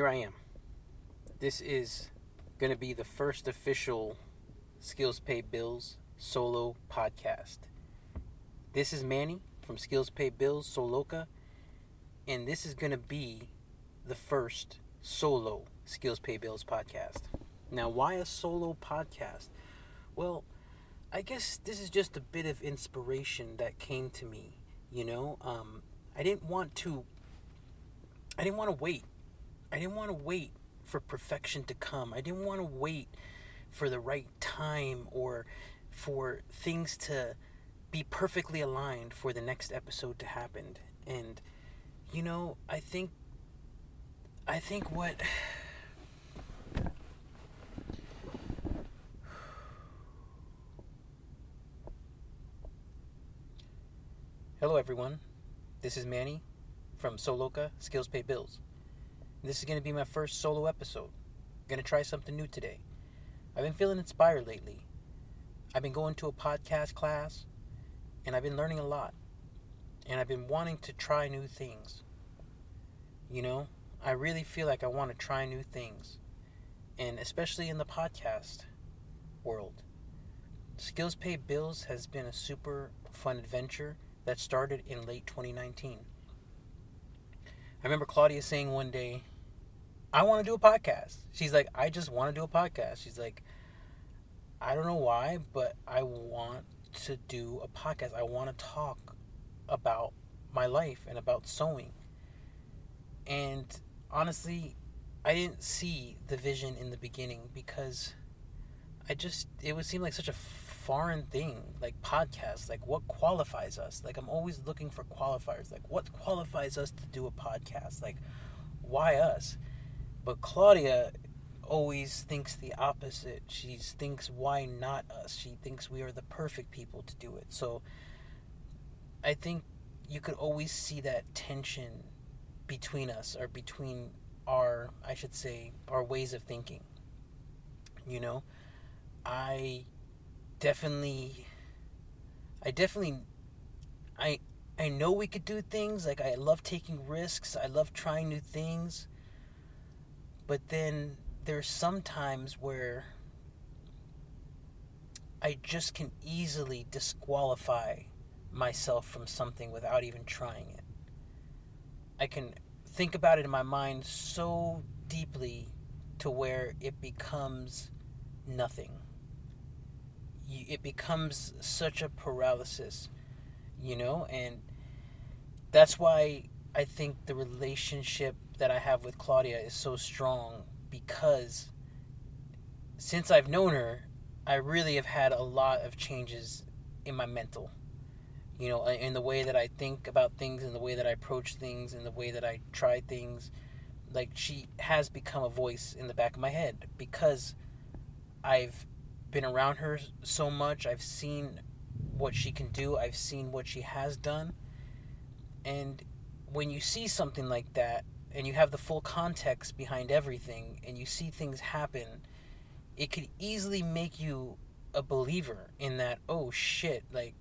here I am. This is going to be the first official Skills Pay Bills solo podcast. This is Manny from Skills Pay Bills Sew Loka, and this is going to be the first solo Skills Pay Bills podcast. Now, why a solo podcast? Well, I guess this is just a bit of inspiration that came to me. You know, um, I didn't want to. I didn't want to wait. I didn't want to wait for perfection to come. I didn't want to wait for the right time or for things to be perfectly aligned for the next episode to happen. And you know, I think I think what Hello everyone. This is Manny from Sew Loka Skills Pay Bills. This is going to be my first solo episode. Going to try something new today. I've been feeling inspired lately. I've been going to a podcast class and I've been learning a lot. And I've been wanting to try new things. You know, I really feel like I want to try new things. And especially in the podcast world. Skills Pay Bills has been a super fun adventure that started in late 2019. I remember Claudia saying one day, I want to do a podcast. She's like, I just want to do a podcast. She's like, I don't know why, but I want to do a podcast. I want to talk about my life and about sewing. And honestly, I didn't see the vision in the beginning because I just, it would seem like such a foreign thing, like podcasts. Like, what qualifies us? Like, I'm always looking for qualifiers. Like, what qualifies us to do a podcast? Like, why us? But Claudia always thinks the opposite. She thinks, why not us? She thinks we are the perfect people to do it. So I think you could always see that tension between us or between our, I should say, our ways of thinking. You know, I definitely, I definitely, I, I know we could do things. Like, I love taking risks. I love trying new things but then there's some times where I just can easily disqualify myself from something without even trying it. I can think about it in my mind so deeply to where it becomes nothing. It becomes such a paralysis, you know, and that's why I think the relationship that I have with Claudia is so strong because since I've known her, I really have had a lot of changes in my mental. You know, uh, in the way that I think about things, in the way that I approach things, in the way that I try things. Like, she has become a voice in the back of my head because I've been around her so much. I've seen what she can do, I've seen what she has done. And when you see something like that, and you have the full context behind everything and you see things happen, it could easily make you a believer in that, oh shit, like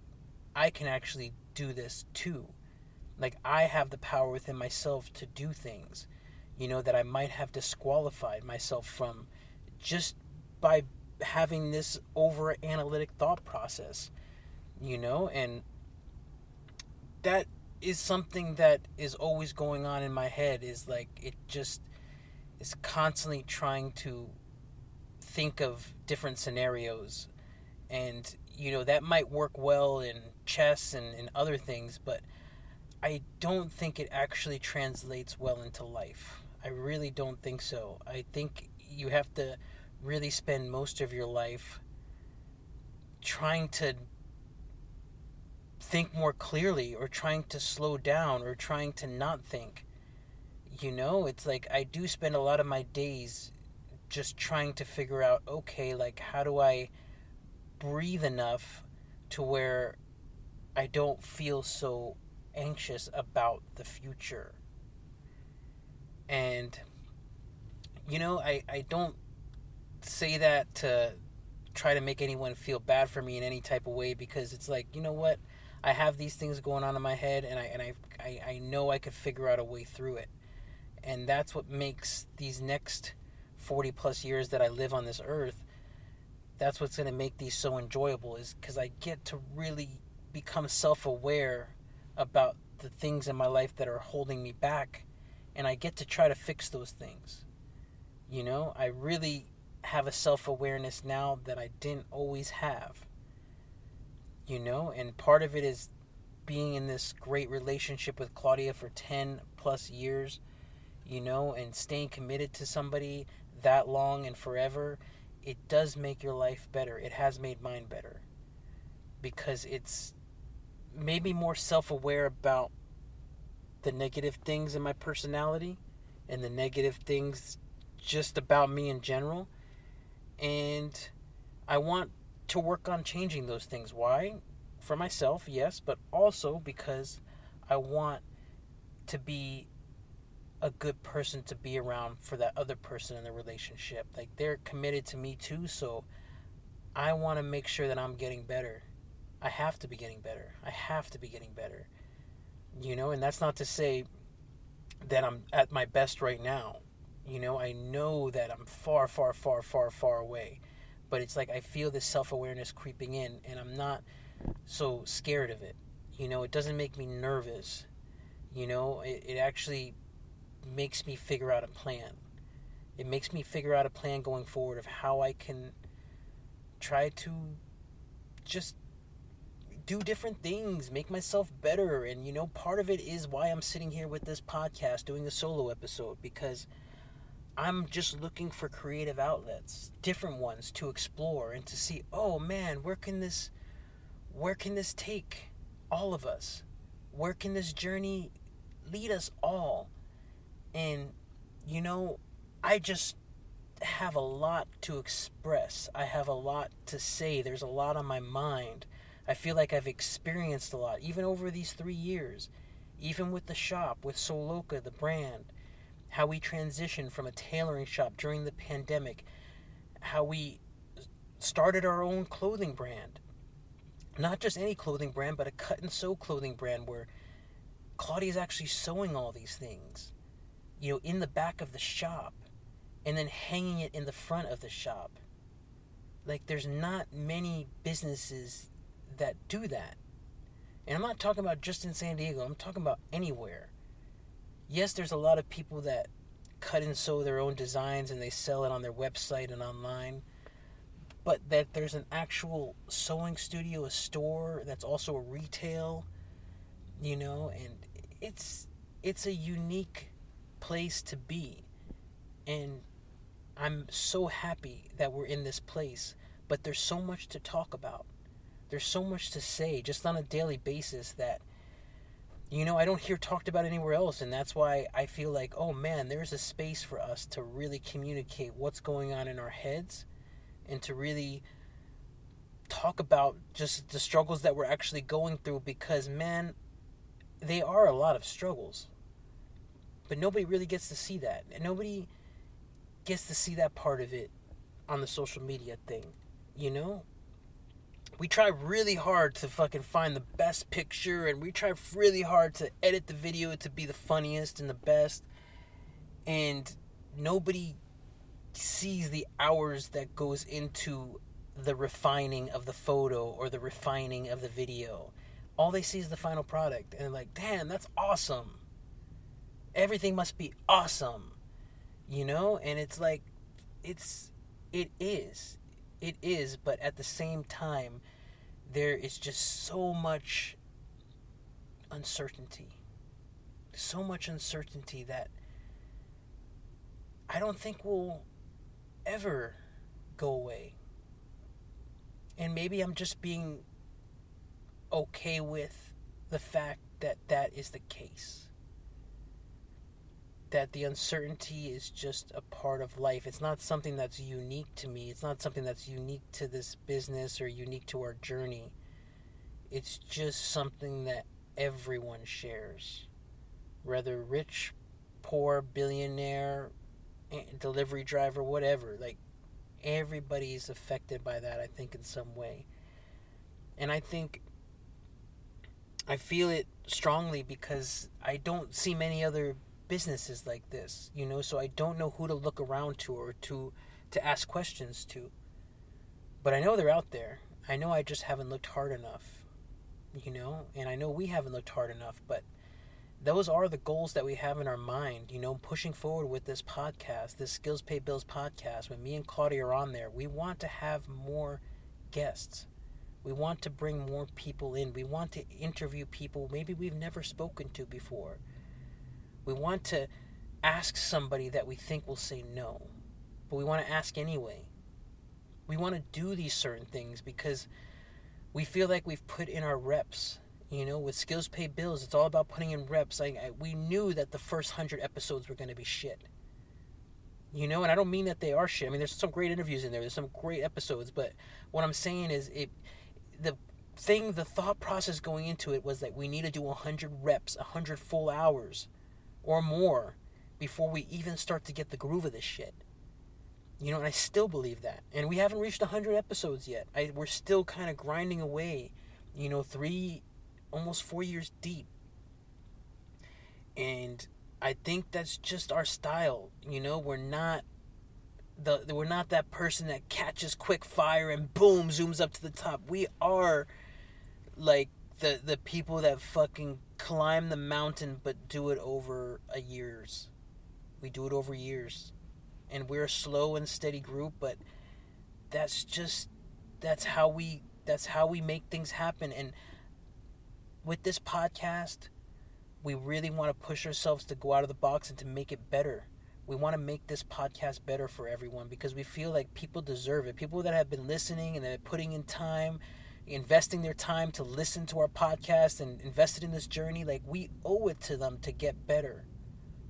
I can actually do this too. Like I have the power within myself to do things, you know, that I might have disqualified myself from just by having this over analytic thought process, you know, and that is something that is always going on in my head is like it just is constantly trying to think of different scenarios. And you know that might work well in chess and, and other things but i don't think it actually translates well into life. I really don't think so. I think you have to really spend most of your life trying to think more clearly or trying to slow down or trying to not think. You know, it's like I do spend a lot of my days just trying to figure out okay, like how do I breathe enough to where I don't feel so anxious about the future. And you know, I, I don't say that to try to make anyone feel bad for me in any type of way because it's like, you know what? I have these things going on in my head, and I and I, I I know I could figure out a way through it, And that's what makes these next 40 plus years that I live on this earth, that's what's going to make these so enjoyable is because I get to really become self aware about the things in my life that are holding me back and I get to try to fix those things. You know, I really have a self awareness now that I didn't always have. You know, and part of it is being in this great relationship with Claudia for 10 plus years, you know, and staying committed to somebody that long and forever, it does make your life better. It has made mine better because it's made me more self aware about the negative things in my personality and the negative things just about me in general. And I want to work on changing those things. Why? For myself, yes, but also because I want to be a good person to be around for that other person in the relationship. Like they're committed to me too, so I want to make sure that I'm getting better. I have to be getting better. I have to be getting better. You know, and that's not to say that I'm at my best right now. You know, I know that I'm far, far, far, far, far away. But it's like I feel this self awareness creeping in, and I'm not so scared of it. You know, it doesn't make me nervous. You know, it, it actually makes me figure out a plan. It makes me figure out a plan going forward of how I can try to just do different things, make myself better. And, you know, part of it is why I'm sitting here with this podcast doing a solo episode because I'm just looking for creative outlets, different ones to explore and to see, oh man, where can this where can this take all of us? Where can this journey lead us all? And, you know, I just have a lot to express. I have a lot to say. There's a lot on my mind. I feel like I've experienced a lot, even over these three years, even with the shop, with Sew Loka, the brand, how we transitioned from a tailoring shop during the pandemic, how we started our own clothing brand. Not just any clothing brand, but a cut and sew clothing brand where Claudia's actually sewing all these things you know, in the back of the shop and then hanging it in the front of the shop. Like, there's not many businesses that do that. And I'm not talking about just in San Diego, I'm talking about anywhere. Yes, there's a lot of people that cut and sew their own designs and they sell it on their website and online. But that there's an actual sewing studio, a store that's also a retail, you know, and it's it's a unique place to be. And I'm so happy that we're in this place, but there's so much to talk about. There's so much to say just on a daily basis that you know, I don't hear talked about anywhere else and that's why I feel like, oh man, there's a space for us to really communicate what's going on in our heads and to really talk about just the struggles that we're actually going through because man, they are a lot of struggles. But nobody really gets to see that. And nobody gets to see that part of it on the social media thing. You know? We try really hard to fucking find the best picture and we try really hard to edit the video to be the funniest and the best. And nobody sees the hours that goes into the refining of the photo or the refining of the video. All they see is the final product and like, damn, that's awesome everything must be awesome you know and it's like it's it is it is but at the same time there is just so much uncertainty. So much uncertainty that i don't think will ever go away. And maybe i'm just being okay with the fact that that is the case that the uncertainty is just a part of life. It's not something that's unique to me. It's not something that's unique to this business or unique to our journey. It's just something that everyone shares. Whether rich, poor, billionaire, delivery driver, whatever. Like, everybody is affected by that, I think, in some way. And I think I feel it strongly because I don't see many other businesses like this, you know, so I don't know who to look around to or to to ask questions to. But I know they're out there. I know I just haven't looked hard enough, you know, and I know we haven't looked hard enough, but those are the goals that we have in our mind, you know, pushing forward with this podcast, this Skills Pay Bills podcast. When me and Claudia are on there, we want to have more guests. We want to bring more people in. We want to interview people maybe we've never spoken to before. We want to ask somebody that we think will say no, but we want to ask anyway. We want to do these certain things because we feel like we've put in our reps you know, with skills pay bills, it's all about putting in reps. I, I we knew that the first hundred episodes were going to be shit. You know, and I don't mean that they are shit. I mean, there's some great interviews in there. There's some great episodes, but what I'm saying is, it the thing, the thought process going into it was that we need to do 100 reps, 100 full hours, or more, before we even start to get the groove of this shit. You know, and I still believe that. And we haven't reached 100 episodes yet. I, we're still kind of grinding away. You know, three almost four years deep. And I think that's just our style. You know, we're not the we're not that person that catches quick fire and boom zooms up to the top. We are like the the people that fucking climb the mountain but do it over a years. We do it over years. And we're a slow and steady group, but that's just that's how we that's how we make things happen and with this podcast, we really want to push ourselves to go out of the box and to make it better. We want to make this podcast better for everyone because we feel like people deserve it. People that have been listening and that are putting in time, investing their time to listen to our podcast and invested in this journey, like we owe it to them to get better.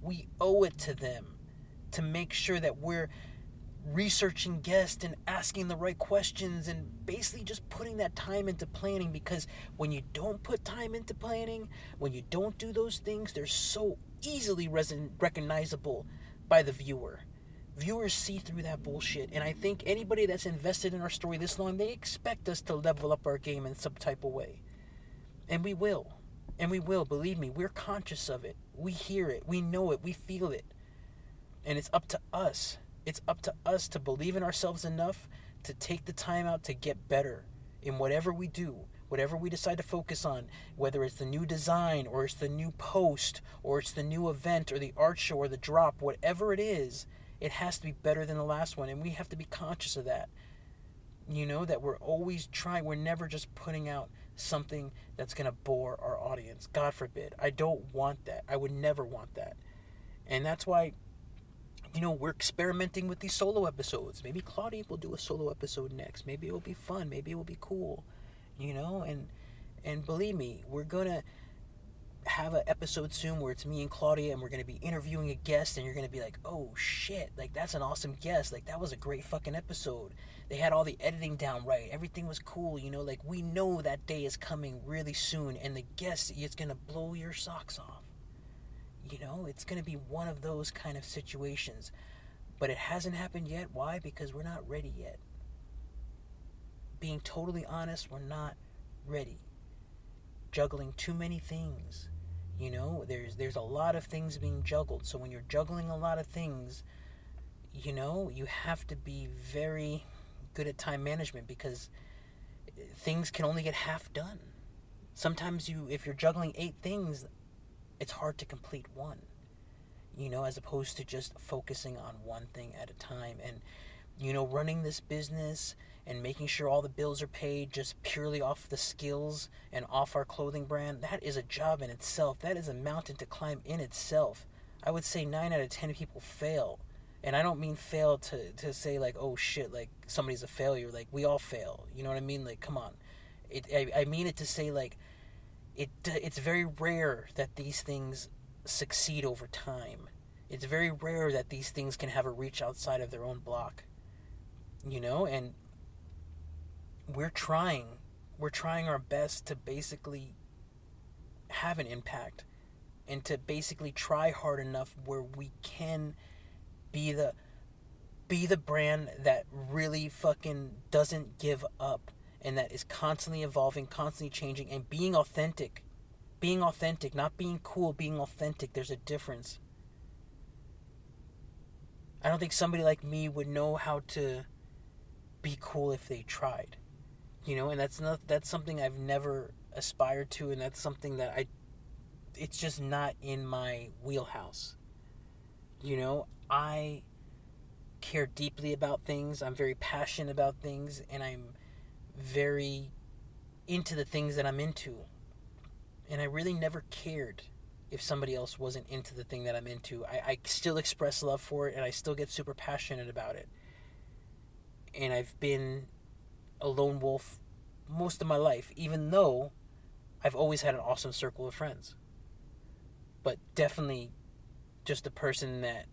We owe it to them to make sure that we're researching guests and asking the right questions and basically just putting that time into planning because when you don't put time into planning, when you don't do those things, they're so easily reson- recognizable by the viewer. Viewers see through that bullshit, and I think anybody that's invested in our story this long, they expect us to level up our game in some type of way. And we will. And we will, believe me, we're conscious of it. We hear it, we know it, we feel it. And it's up to us it's up to us to believe in ourselves enough to take the time out to get better in whatever we do, whatever we decide to focus on, whether it's the new design or it's the new post or it's the new event or the art show or the drop, whatever it is, it has to be better than the last one. And we have to be conscious of that. You know, that we're always trying, we're never just putting out something that's going to bore our audience. God forbid. I don't want that. I would never want that. And that's why you know, we're experimenting with these solo episodes. Maybe Claudia will do a solo episode next. Maybe it will be fun. Maybe it will be cool. You know, and and believe me, we're gonna have an episode soon where it's me and Claudia and we're gonna be interviewing a guest and you're gonna be like, oh shit, like that's an awesome guest. Like that was a great fucking episode. They had all the editing down right. Everything was cool, you know, like we know that day is coming really soon and the guest is gonna blow your socks off. You know, it's going to be one of those kind of situations. But it hasn't happened yet. Why? Because we're not ready yet. Being totally honest, we're not ready. Juggling too many things. You know, there's there's a lot of things being juggled. So when you're juggling a lot of things, you know, you have to be very good at time management because eh, things can only get half done. Sometimes you if you're juggling eight things, it's hard to complete one you know as opposed to just focusing on one thing at a time and you know running this business and making sure all the bills are paid just purely off the skills and off our clothing brand that is a job in itself. That is a mountain to climb in itself. I would say 9 out of 10 people fail. And i don't mean fail to, to say like oh shit like somebody's a failure. Like we all fail. You know what i mean? Like come on. It, I, I mean it to say like it it's very rare that these things succeed over time. It's very rare that these things can have a reach outside of their own block. You know, and we're trying we're trying our best to basically have an impact and to basically try hard enough where we can be the be the brand that really fucking doesn't give up and that is constantly evolving, constantly changing, and being authentic. Being authentic, not being cool, being authentic. There's a difference. I don't think somebody like me would know how to be cool if they tried. You know, and that's not that's something I've never aspired to and that's something that I it's just not in my wheelhouse. You know, I care deeply about things. I'm very passionate about things and I'm very into the things that I'm into. And I really never cared if somebody else wasn't into the thing that I'm into. I, I still express love for it and I still get super passionate about it. And I've been a lone wolf most of my life, even though I've always had an awesome circle of friends. But definitely just a person that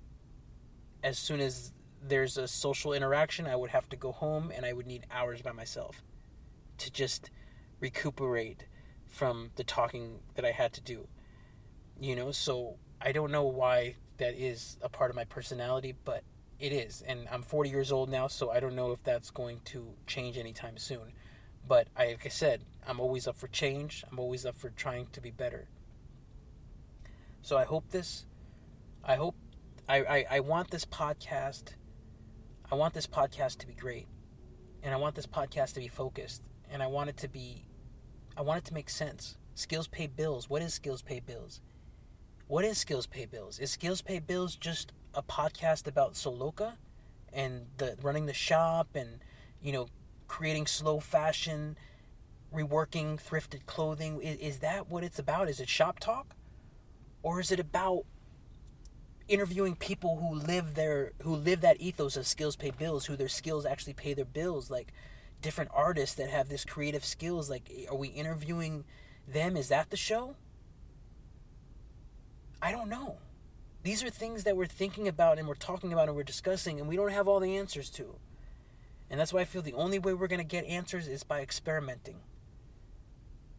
as soon as there's a social interaction, I would have to go home and I would need hours by myself to just recuperate from the talking that I had to do. You know, so I don't know why that is a part of my personality, but it is. And I'm 40 years old now, so I don't know if that's going to change anytime soon. But I, like I said, I'm always up for change. I'm always up for trying to be better. So I hope this, I hope, I, I, I want this podcast, I want this podcast to be great. And I want this podcast to be focused. And I want it to be, I want it to make sense. Skills pay bills. What is skills pay bills? What is Skills Pay Bills? Is Skills Pay Bills just a podcast about Sew Loka and the running the shop and you know creating slow fashion, reworking thrifted clothing? Is, is that what it's about? Is it shop talk, or is it about interviewing people who live their who live that ethos of skills pay bills, who their skills actually pay their bills, like different artists that have this creative skills? Like, are we interviewing them? Is that the show? I don't know. These are things that we're thinking about and we're talking about and we're discussing, and we don't have all the answers to. And that's why I feel the only way we're going to get answers is by experimenting,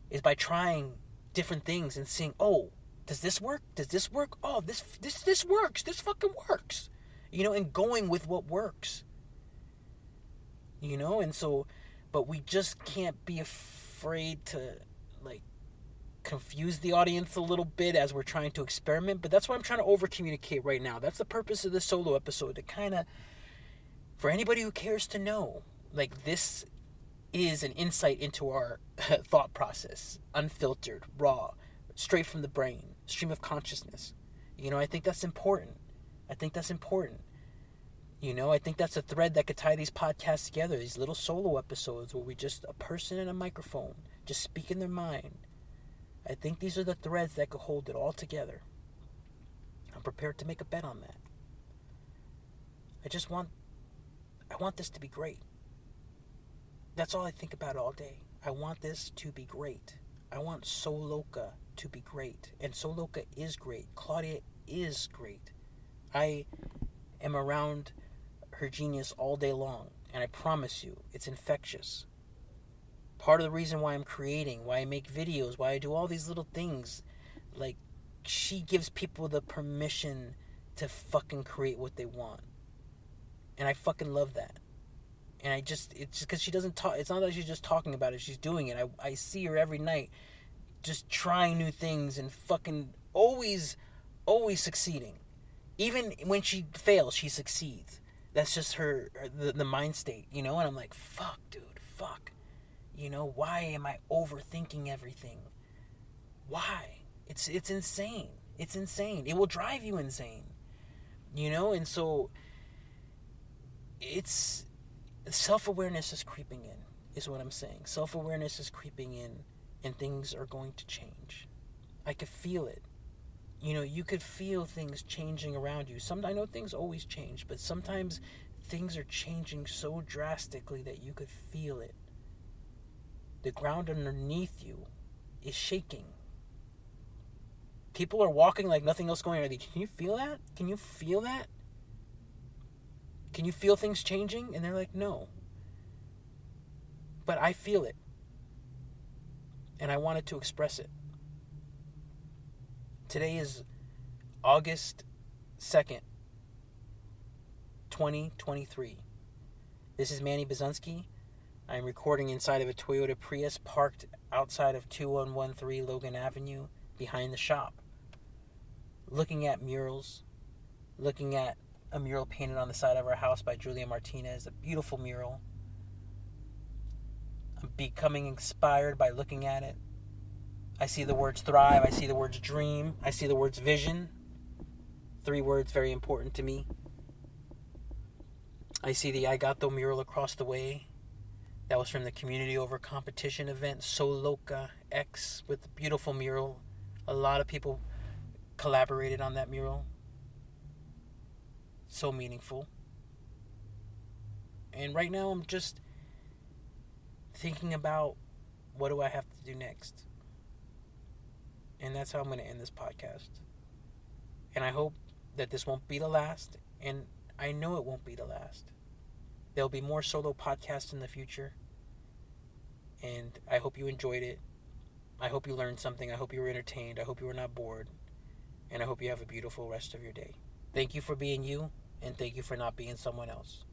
is by trying different things and seeing, oh, does this work? Does this work? Oh, this this this works. This fucking works. You know, and going with what works. You know, and so but we just can't be afraid to like confuse the audience a little bit as we're trying to experiment, but that's why I'm trying to over communicate right now. That's the purpose of this solo episode to kind of, for anybody who cares to know, like this is an insight into our thought process, unfiltered, raw, straight from the brain, stream of consciousness. You know, I think that's important. I think that's important. You know, I think that's a thread that could tie these podcasts together, these little solo episodes where we just a person and a microphone just speaking their mind I think these are the threads that could hold it all together. I'm prepared to make a bet on that. I just want I want this to be great. That's all I think about all day. I want this to be great. I want Sew Loka to be great. And Sew Loka is great. Claudia is great. I am around her genius all day long, and I promise you, it's infectious part of the reason why I'm creating, why I make videos, why I do all these little things. Like, she gives people the permission to fucking create what they want. And I fucking love that. And I just, it's because she doesn't talk, it's not that she's just talking about it, she's doing it. I, I see her every night just trying new things and fucking always, always succeeding. Even when she fails, she succeeds. That's just her, the, the mind state, you know? And I'm like, fuck, dude, fuck you know, why am I overthinking everything? Why? It's it's insane. It's insane. It will drive you insane. You know, and so it's self-awareness is creeping in is what I'm saying. Self-awareness is creeping in and things are going to change. I could feel it. You know, you could feel things changing around you. Some I know things always change, but sometimes things are changing so drastically that you could feel it the ground underneath you is shaking. People are walking like nothing else going on. Can you feel that? Can you feel that? Can you feel things changing? And they're like, no. But I feel it. And I wanted to express it. Today is August 2nd, 2023. This is Manny Bazunski I'm recording inside of a Toyota Prius parked outside of 2113 Logan Avenue behind the shop. Looking at murals, looking at a mural painted on the side of our house by Julia Martinez, a beautiful mural. I'm becoming inspired by looking at it. I see the words thrive, I see the words dream, I see the words vision. Three words very important to me. I see the I Got the mural across the way. That was from the Community Over Competition event, Sew Loka X, with the beautiful mural. A lot of people collaborated on that mural. So meaningful. And right now, I'm just thinking about what do I have to do next. And that's how I'm going to end this podcast. And I hope that this won't be the last. And I know it won't be the last. There'll be more solo podcasts in the future. And I hope you enjoyed it. I hope you learned something. I hope you were entertained. I hope you were not bored. And I hope you have a beautiful rest of your day. Thank you for being you, and thank you for not being someone else.